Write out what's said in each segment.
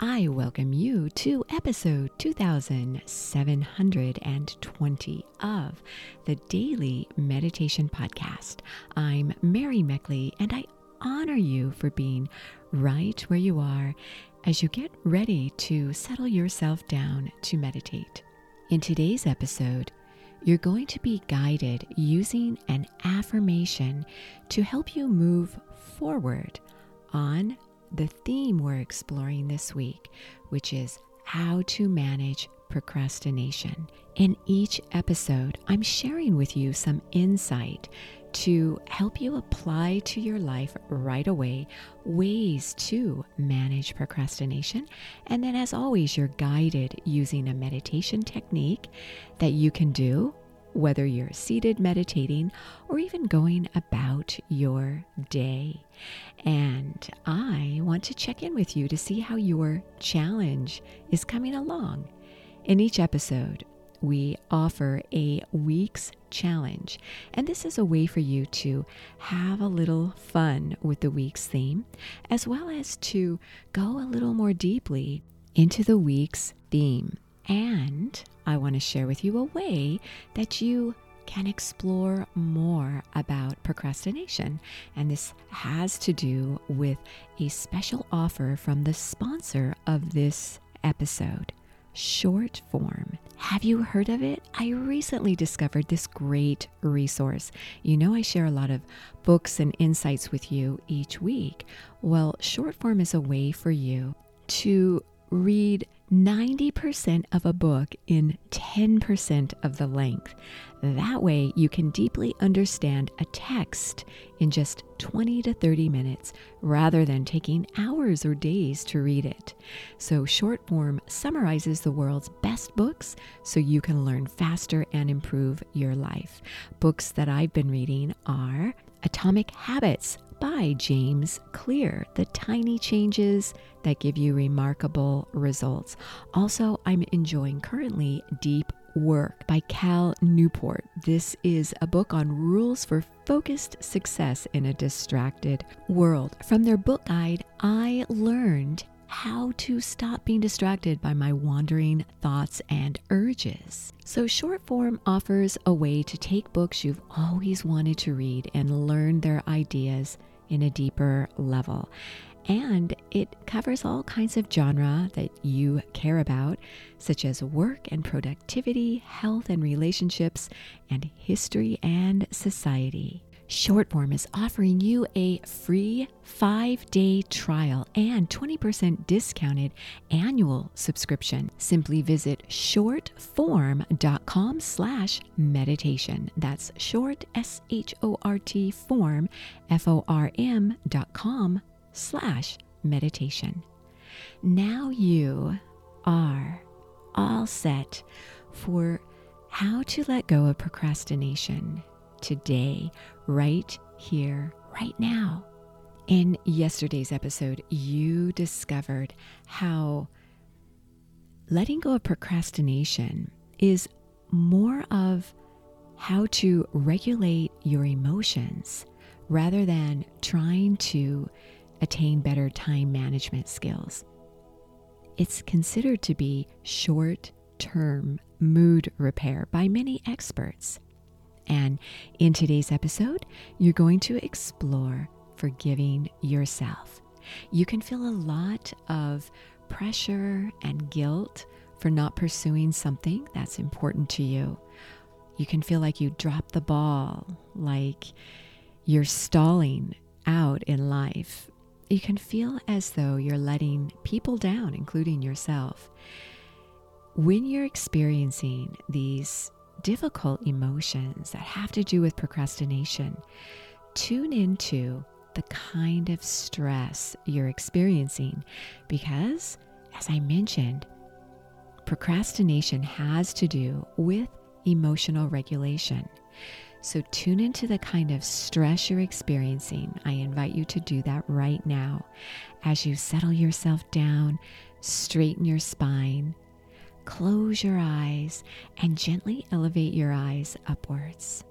I welcome you to episode 2720 of the Daily Meditation Podcast. I'm Mary Meckley, and I honor you for being right where you are as you get ready to settle yourself down to meditate. In today's episode, you're going to be guided using an affirmation to help you move forward on the theme we're exploring this week, which is how to manage procrastination. In each episode, I'm sharing with you some insight to help you apply to your life right away ways to manage procrastination. And then, as always, you're guided using a meditation technique that you can do whether you're seated meditating or even going about your day. And I want to check in with you to see how your challenge is coming along. In each episode, we offer a week's challenge. And this is a way for you to have a little fun with the week's theme, as well as to go a little more deeply into the week's theme. And I want to share with you a way that you can explore more about procrastination. And this has to do with a special offer from the sponsor of this episode. Shortform. Have you heard of it? I recently discovered this great resource. You know, I share a lot of books and insights with you each week. Well, Shortform is a way for you to read 90% of a book in 10% of the length. That way, you can deeply understand a text in just 20 to 30 minutes rather than taking hours or days to read it. So, Shortform summarizes the world's best books so you can learn faster and improve your life. Books that I've been reading are Atomic Habits by James Clear, the tiny changes that give you remarkable results. Also, I'm enjoying currently Deep Work by Cal Newport. This is a book on rules for focused success in a distracted world. From their book guide, I learned how to stop being distracted by my wandering thoughts and urges. So, Shortform offers a way to take books you've always wanted to read and learn their ideas in a deeper level. And it covers all kinds of genre that you care about, such as work and productivity, health and relationships, and history and society. Shortform is offering you a free five day trial and 20% discounted annual subscription. Simply visit shortform.com slash meditation. That's short, S H O R T form, F O R M dot com slash meditation. Now you are all set for how to let go of procrastination today, right here, right now. In yesterday's episode, you discovered how letting go of procrastination is more of how to regulate your emotions rather than trying to attain better time management skills. It's considered to be short term mood repair by many experts. And in today's episode, you're going to explore forgiving yourself. You can feel a lot of pressure and guilt for not pursuing something that's important to you. You can feel like you dropped the ball, like you're stalling out in life. You can feel as though you're letting people down, including yourself. When you're experiencing these difficult emotions that have to do with procrastination, tune into the kind of stress you're experiencing because, as I mentioned, procrastination has to do with emotional regulation. So, tune into the kind of stress you're experiencing. I invite you to do that right now as you settle yourself down, straighten your spine, close your eyes and gently elevate your eyes upwards.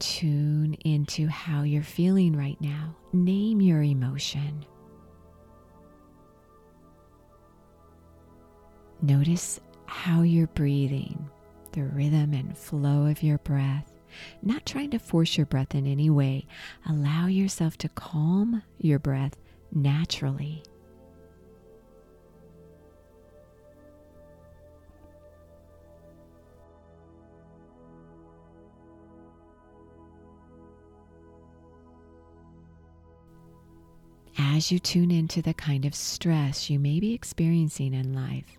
Tune into how you're feeling right now. name your emotion. Notice how you're breathing, the rhythm and flow of your breath. Not trying to force your breath in any way. Allow yourself to calm your breath naturally. As you tune into the kind of stress you may be experiencing in life,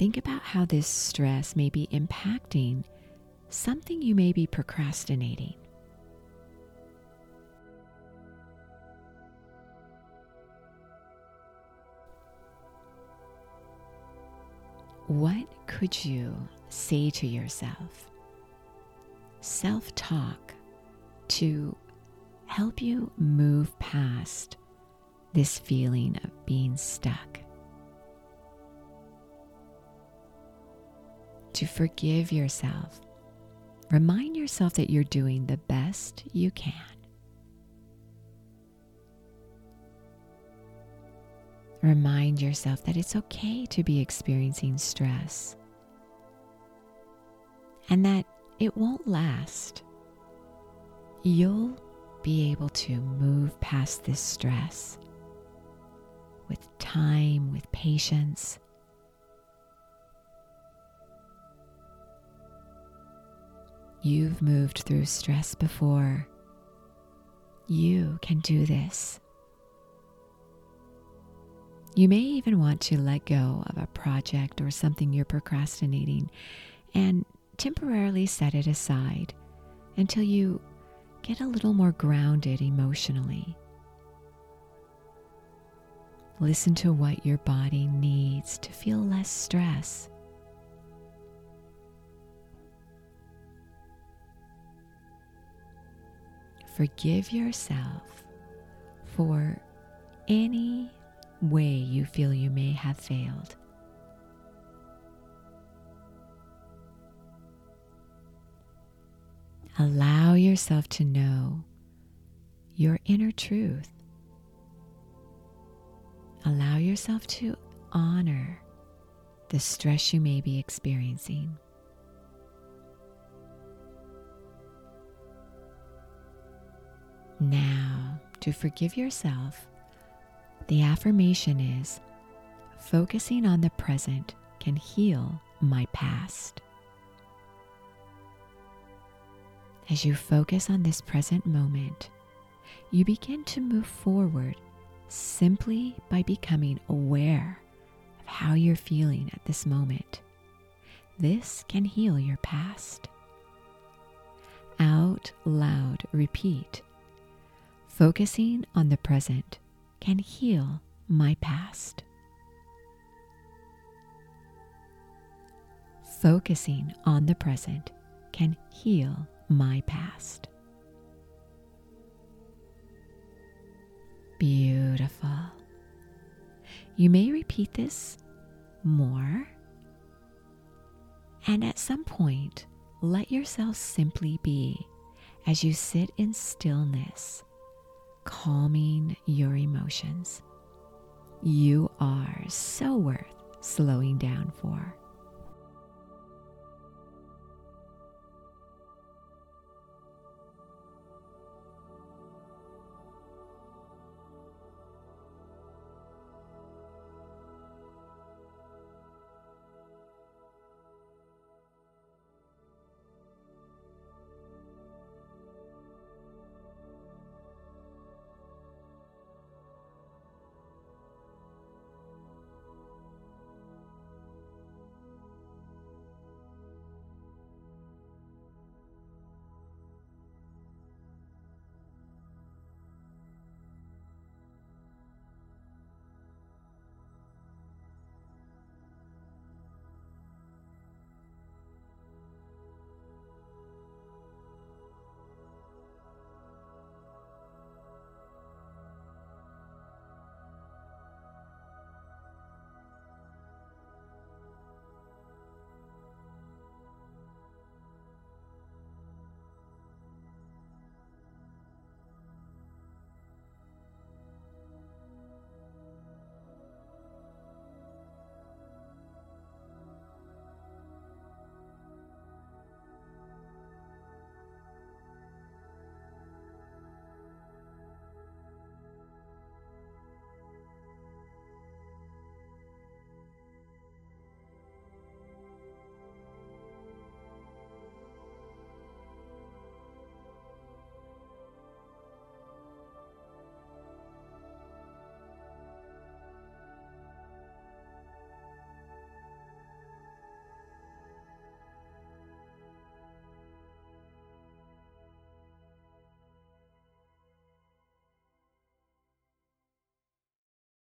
think about how this stress may be impacting something you may be procrastinating. What could you say to yourself? Self talk to help you move past this feeling of being stuck. To forgive yourself. Remind yourself that you're doing the best you can. Remind yourself that it's okay to be experiencing stress and that it won't last. You'll be able to move past this stress with time, with patience. You've moved through stress before. You can do this. You may even want to let go of a project or something you're procrastinating and temporarily set it aside until you get a little more grounded emotionally. Listen to what your body needs to feel less stress. Forgive yourself for any way you feel you may have failed. Allow yourself to know your inner truth. Allow yourself to honor the stress you may be experiencing. Now, to forgive yourself, the affirmation is focusing on the present can heal my past. As you focus on this present moment, you begin to move forward simply by becoming aware of how you're feeling at this moment. This can heal your past. Out loud, repeat. Focusing on the present can heal my past. Focusing on the present can heal my past. Beautiful. You may repeat this more, and at some point, let yourself simply be as you sit in stillness calming your emotions. You are so worth slowing down for.